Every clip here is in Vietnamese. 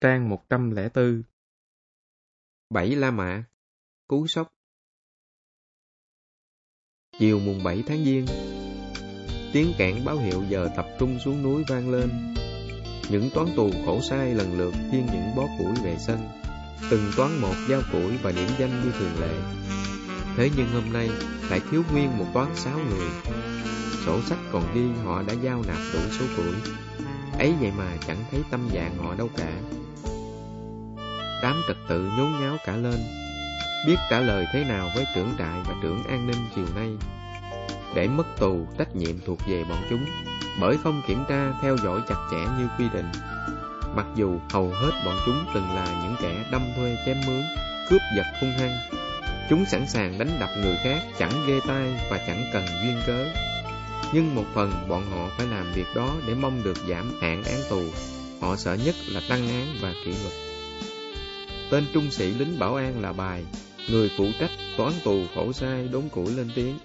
Trang 104 Bảy La Mã, Cú sốc. Chiều mùng 7 tháng Giêng, Tiếng cạn báo hiệu giờ tập trung xuống núi vang lên. Những toán tù khổ sai lần lượt khiêng những bó củi về sân. Từng toán một giao củi và điểm danh như thường lệ. Thế nhưng hôm nay lại thiếu nguyên một toán sáu người. Sổ sách còn ghi họ đã giao nạp đủ số củi. Ấy vậy mà chẳng thấy tâm dạng họ đâu cả. Đám trật tự nhốn nháo cả lên. Biết trả lời thế nào với trưởng trại và trưởng an ninh chiều nay. Để mất tù, trách nhiệm thuộc về bọn chúng. Bởi không kiểm tra, theo dõi chặt chẽ như quy định. Mặc dù hầu hết bọn chúng từng là những kẻ đâm thuê chém mướn Cướp giật hung hăng. Chúng sẵn sàng đánh đập người khác Chẳng ghê tai và chẳng cần duyên cớ. Nhưng một phần bọn họ phải làm việc đó Để mong được giảm hạn án tù. Họ sợ nhất là tăng án và kỷ luật. Tên trung sĩ lính bảo an là Bài Người phụ trách toán tù khổ sai đốn củi lên tiếng.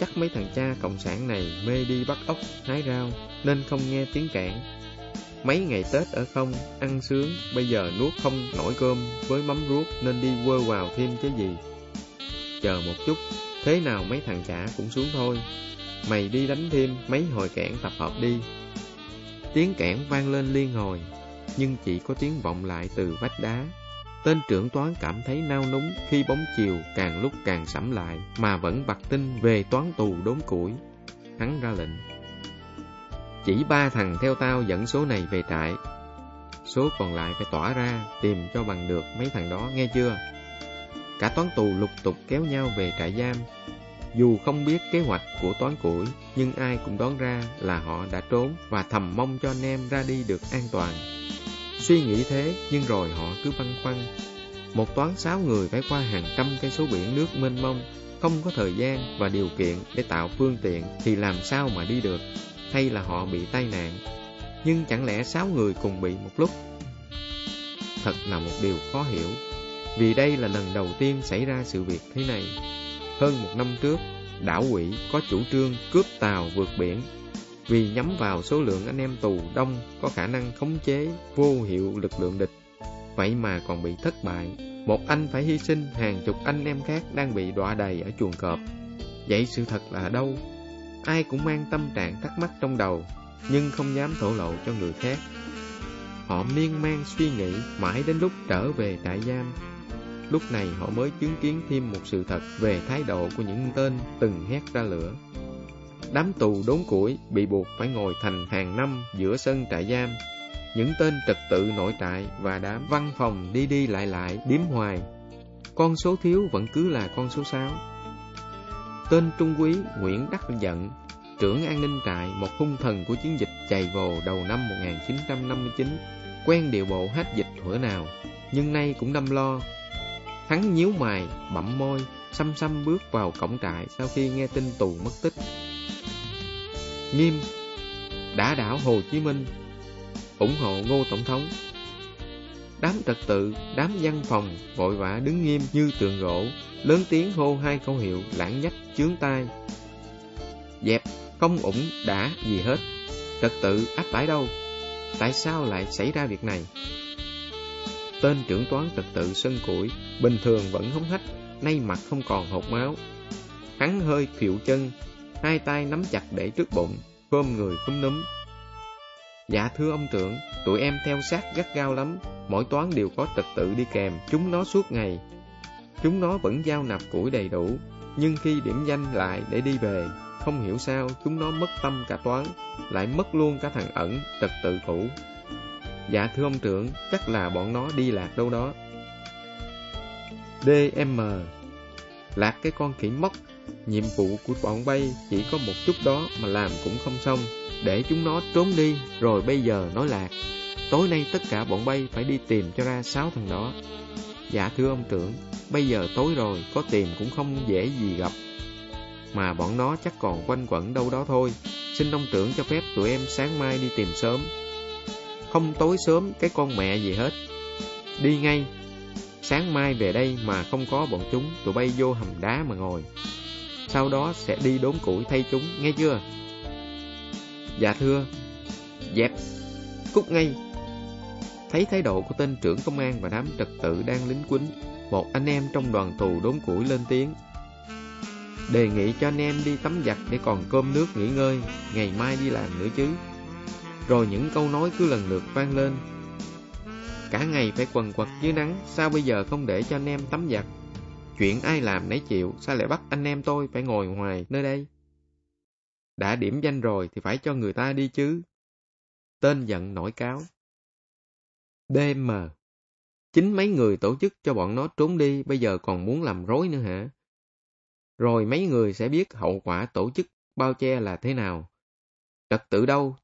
Chắc mấy thằng cha cộng sản này mê đi bắt ốc, hái rau Nên không nghe tiếng cản Mấy ngày Tết ở không, ăn sướng Bây giờ nuốt không nổi cơm với mắm ruốc Nên đi quơ vào thêm cái gì. Chờ một chút Thế nào mấy thằng cả cũng xuống thôi. Mày đi đánh thêm mấy hồi cản tập hợp đi. Tiếng cản vang lên liên hồi. Nhưng chỉ có tiếng vọng lại từ vách đá Tên trưởng toán cảm thấy nao núng khi bóng chiều càng lúc càng sẫm lại mà vẫn bật tin về toán tù đốn củi. Hắn ra lệnh. Chỉ ba thằng theo tao dẫn số này về trại. Số còn lại phải tỏa ra tìm cho bằng được mấy thằng đó nghe chưa? Cả toán tù lục tục kéo nhau về trại giam. Dù không biết kế hoạch của toán củi, nhưng ai cũng đoán ra là họ đã trốn và thầm mong cho anh em ra đi được an toàn. Suy nghĩ thế, nhưng rồi họ cứ băn khoăn. Một toán sáu người phải qua hàng trăm cây số biển nước mênh mông, không có thời gian và điều kiện để tạo phương tiện thì làm sao mà đi được, hay là họ bị tai nạn. Nhưng chẳng lẽ sáu người cùng bị một lúc? Thật là một điều khó hiểu, vì đây là lần đầu tiên xảy ra sự việc thế này. Hơn một năm trước, đảo quỷ có chủ trương cướp tàu vượt biển vì nhắm vào số lượng anh em tù đông có khả năng khống chế vô hiệu lực lượng địch. Vậy mà còn bị thất bại, một anh phải hy sinh hàng chục anh em khác đang bị đọa đầy ở chuồng cọp. Vậy sự thật là đâu? Ai cũng mang tâm trạng thắc mắc trong đầu, nhưng không dám thổ lộ cho người khác. Họ miên man suy nghĩ mãi đến lúc trở về trại giam. Lúc này họ mới chứng kiến thêm một sự thật về thái độ của những tên từng hét ra lửa. Đám tù đốn củi bị buộc phải ngồi thành hàng năm giữa sân trại giam. Những tên trật tự nội trại và đám văn phòng đi đi lại lại điếm hoài. Con số thiếu vẫn cứ là con số 6. Tên trung quý Nguyễn Đắc Dận, trưởng an ninh trại, một hung thần của chiến dịch chày vồ đầu năm 1959, quen điều bộ hết dịch thuở nào, nhưng nay cũng đâm lo. Hắn nhíu mày, bậm môi, xăm xăm bước vào cổng trại sau khi nghe tin tù mất tích nghiêm đã đảo Hồ Chí Minh ủng hộ Ngô Tổng thống. Đám trật tự, đám văn phòng vội vã đứng nghiêm như tượng gỗ, lớn tiếng hô hai câu hiệu lãng nhách chướng tai. Dẹp, không ủng đã gì hết. Trật tự áp tải đâu? Tại sao lại xảy ra việc này? Tên trưởng toán trật tự sân củi, bình thường vẫn hống hách, nay mặt không còn hột máu. Hắn hơi khuỵu chân, hai tay nắm chặt để trước bụng, khom người cúm núm. Dạ thưa ông trưởng, tụi em theo sát gắt gao lắm, mỗi toán đều có trật tự đi kèm, chúng nó suốt ngày. Chúng nó vẫn giao nạp củi đầy đủ, nhưng khi điểm danh lại để đi về, không hiểu sao chúng nó mất tâm cả toán, lại mất luôn cả thằng ẩn, trật tự cũ. Dạ thưa ông trưởng, chắc là bọn nó đi lạc đâu đó. DM Lạc cái con khỉ mốc Nhiệm vụ của bọn bay chỉ có một chút đó mà làm cũng không xong. Để chúng nó trốn đi, rồi bây giờ nó lạc. Tối nay tất cả bọn bay phải đi tìm cho ra sáu thằng đó. Dạ thưa ông trưởng, Bây giờ tối rồi, có tìm cũng không dễ gì gặp. Mà bọn nó chắc còn quanh quẩn đâu đó thôi. Xin ông trưởng cho phép tụi em sáng mai đi tìm sớm. Không tối sớm, cái con mẹ gì hết. Đi ngay. Sáng mai về đây mà không có bọn chúng Tụi bay vô hầm đá mà ngồi sau đó sẽ đi đốn củi thay chúng, nghe chưa? Dạ thưa. Dẹp, cút ngay. Thấy thái độ của tên trưởng công an và đám trật tự đang lính quýnh, một anh em trong đoàn tù đốn củi lên tiếng. Đề nghị cho anh em đi tắm giặt để còn cơm nước nghỉ ngơi, ngày mai đi làm nữa chứ. Rồi những câu nói cứ lần lượt vang lên. Cả ngày phải quần quật dưới nắng, sao bây giờ không để cho anh em tắm giặt? Chuyện ai làm nấy chịu, sao lại bắt anh em tôi phải ngồi ngoài nơi đây? Đã điểm danh rồi thì phải cho người ta đi chứ. Tên giận nổi cáo. DM Chính mấy người tổ chức cho bọn nó trốn đi bây giờ còn muốn làm rối nữa hả? Rồi mấy người sẽ biết hậu quả tổ chức bao che là thế nào. Trật tự đâu?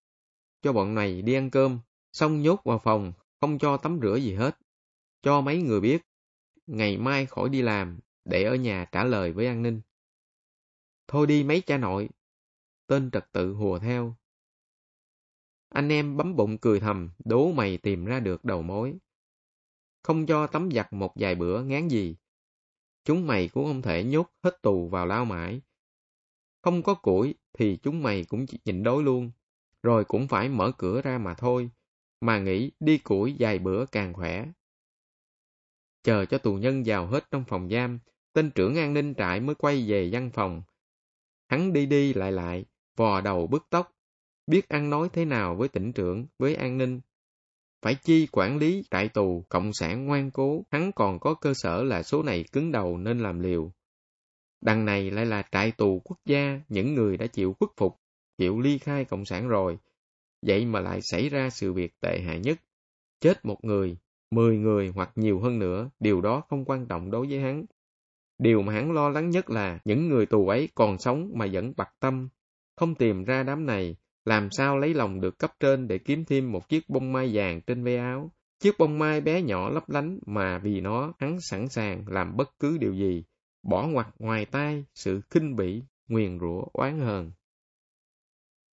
Cho bọn này đi ăn cơm, xong nhốt vào phòng, không cho tắm rửa gì hết. Cho mấy người biết, ngày mai khỏi đi làm, để ở nhà trả lời với an ninh. Thôi đi mấy cha nội. Tên trật tự hùa theo. Anh em bấm bụng cười thầm, đố mày tìm ra được đầu mối. Không cho tắm giặt một vài bữa ngán gì. Chúng mày cũng không thể nhốt hết tù vào lao mãi. Không có củi thì chúng mày cũng chỉ nhịn đói luôn. Rồi cũng phải mở cửa ra mà thôi. Mà nghĩ đi củi vài bữa càng khỏe. Chờ cho tù nhân vào hết trong phòng giam, tên trưởng an ninh trại mới quay về văn phòng. Hắn đi đi lại lại, vò đầu bứt tóc, biết ăn nói thế nào với tỉnh trưởng, với an ninh. Phải chi quản lý trại tù, cộng sản ngoan cố, hắn còn có cơ sở là số này cứng đầu nên làm liều. Đằng này lại là trại tù quốc gia, những người đã chịu khuất phục, chịu ly khai cộng sản rồi. Vậy mà lại xảy ra sự việc tệ hại nhất. Chết một người, mười người hoặc nhiều hơn nữa, điều đó không quan trọng đối với hắn. Điều mà hắn lo lắng nhất là những người tù ấy còn sống mà vẫn bặt tâm, không tìm ra đám này, làm sao lấy lòng được cấp trên để kiếm thêm một chiếc bông mai vàng trên ve áo. Chiếc bông mai bé nhỏ lấp lánh mà vì nó hắn sẵn sàng làm bất cứ điều gì, bỏ ngoặt ngoài tai sự khinh bỉ, nguyền rủa oán hờn.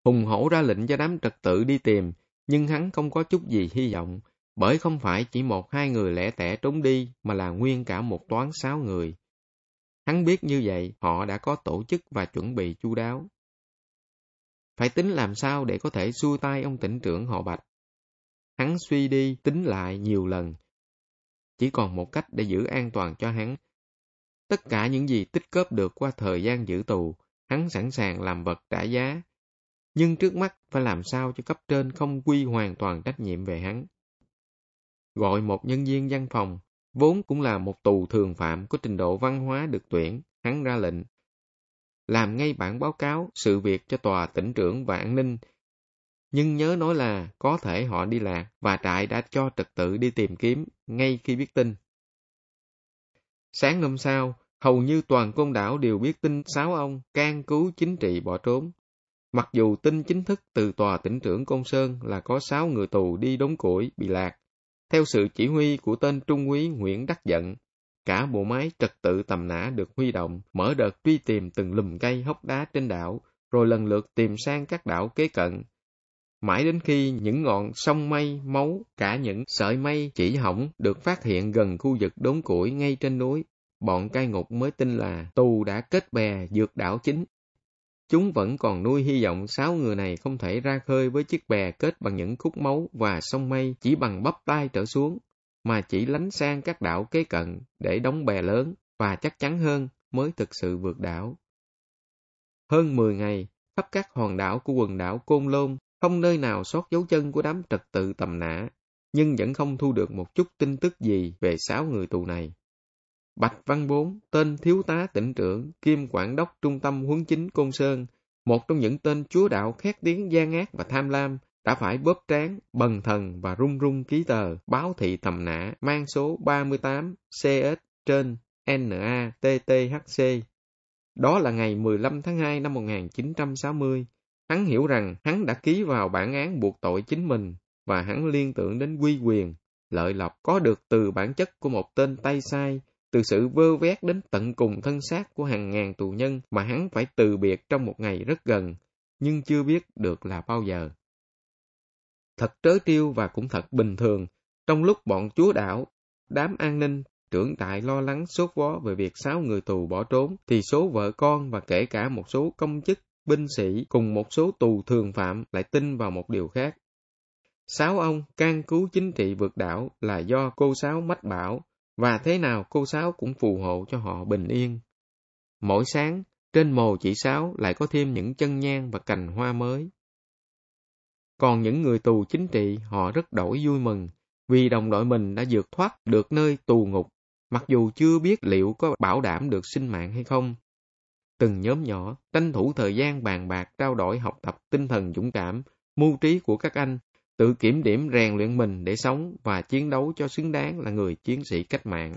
Hùng hổ ra lệnh cho đám trật tự đi tìm, nhưng hắn không có chút gì hy vọng, bởi không phải chỉ một hai người lẻ tẻ trốn đi mà là nguyên cả một toán sáu người. Hắn biết như vậy họ đã có tổ chức và chuẩn bị chu đáo. Phải tính làm sao để có thể xua tay ông tỉnh trưởng họ Bạch. Hắn suy đi, tính lại nhiều lần. Chỉ còn một cách để giữ an toàn cho hắn. Tất cả những gì tích góp được qua thời gian giữ tù, hắn sẵn sàng làm vật trả giá. Nhưng trước mắt phải làm sao cho cấp trên không quy hoàn toàn trách nhiệm về hắn. Gọi một nhân viên văn phòng, vốn cũng là một tù thường phạm có trình độ văn hóa được tuyển, hắn ra lệnh làm ngay bản báo cáo sự việc cho tòa tỉnh trưởng và an ninh. Nhưng nhớ nói là có thể họ đi lạc và trại đã cho trật tự đi tìm kiếm ngay khi biết tin. Sáng hôm sau, hầu như toàn côn đảo đều biết tin sáu ông can cứu chính trị bỏ trốn. Mặc dù tin chính thức từ tòa tỉnh trưởng Côn Sơn là có sáu người tù đi đốn củi bị lạc, theo sự chỉ huy của tên Trung úy Nguyễn Đắc Dận, Cả bộ máy trật tự tầm nã được huy động, mở đợt truy tìm từng lùm cây hốc đá trên đảo, rồi lần lượt tìm sang các đảo kế cận. Mãi đến khi những ngọn sông mây, máu, cả những sợi mây chỉ hỏng được phát hiện gần khu vực đốn củi ngay trên núi, bọn cai ngục mới tin là tù đã kết bè dược đảo chính. Chúng vẫn còn nuôi hy vọng sáu người này không thể ra khơi với chiếc bè kết bằng những khúc máu và sông mây chỉ bằng bắp tay trở xuống mà chỉ lánh sang các đảo kế cận để đóng bè lớn và chắc chắn hơn mới thực sự vượt đảo. Hơn 10 ngày, khắp các hòn đảo của quần đảo Côn Lôn không nơi nào sót dấu chân của đám trật tự tầm nã, nhưng vẫn không thu được một chút tin tức gì về sáu người tù này. Bạch Văn Bốn, tên thiếu tá tỉnh trưởng, kiêm quản đốc trung tâm huấn chính Côn Sơn, một trong những tên chúa đạo khét tiếng gian ác và tham lam, đã phải bóp trán, bần thần và rung rung ký tờ báo thị tầm nã mang số 38 CS trên NATTHC. Đó là ngày 15 tháng 2 năm 1960. Hắn hiểu rằng hắn đã ký vào bản án buộc tội chính mình và hắn liên tưởng đến quy quyền, lợi lộc có được từ bản chất của một tên tay sai, từ sự vơ vét đến tận cùng thân xác của hàng ngàn tù nhân mà hắn phải từ biệt trong một ngày rất gần, nhưng chưa biết được là bao giờ. Thật trớ trêu và cũng thật bình thường, trong lúc bọn chúa đảo, đám an ninh, trưởng trại lo lắng sốt vó về việc sáu người tù bỏ trốn, thì số vợ con và kể cả một số công chức, binh sĩ cùng một số tù thường phạm lại tin vào một điều khác. Sáu ông can cứu chính trị vượt đảo là do cô Sáu mách bảo, và thế nào cô Sáu cũng phù hộ cho họ bình yên. Mỗi sáng, trên mồ chị Sáu lại có thêm những chân nhang và cành hoa mới. Còn những người tù chính trị họ rất đổi vui mừng vì đồng đội mình đã vượt thoát được nơi tù ngục, mặc dù chưa biết liệu có bảo đảm được sinh mạng hay không. Từng nhóm nhỏ tranh thủ thời gian bàn bạc trao đổi học tập tinh thần dũng cảm, mưu trí của các anh, tự kiểm điểm rèn luyện mình để sống và chiến đấu cho xứng đáng là người chiến sĩ cách mạng.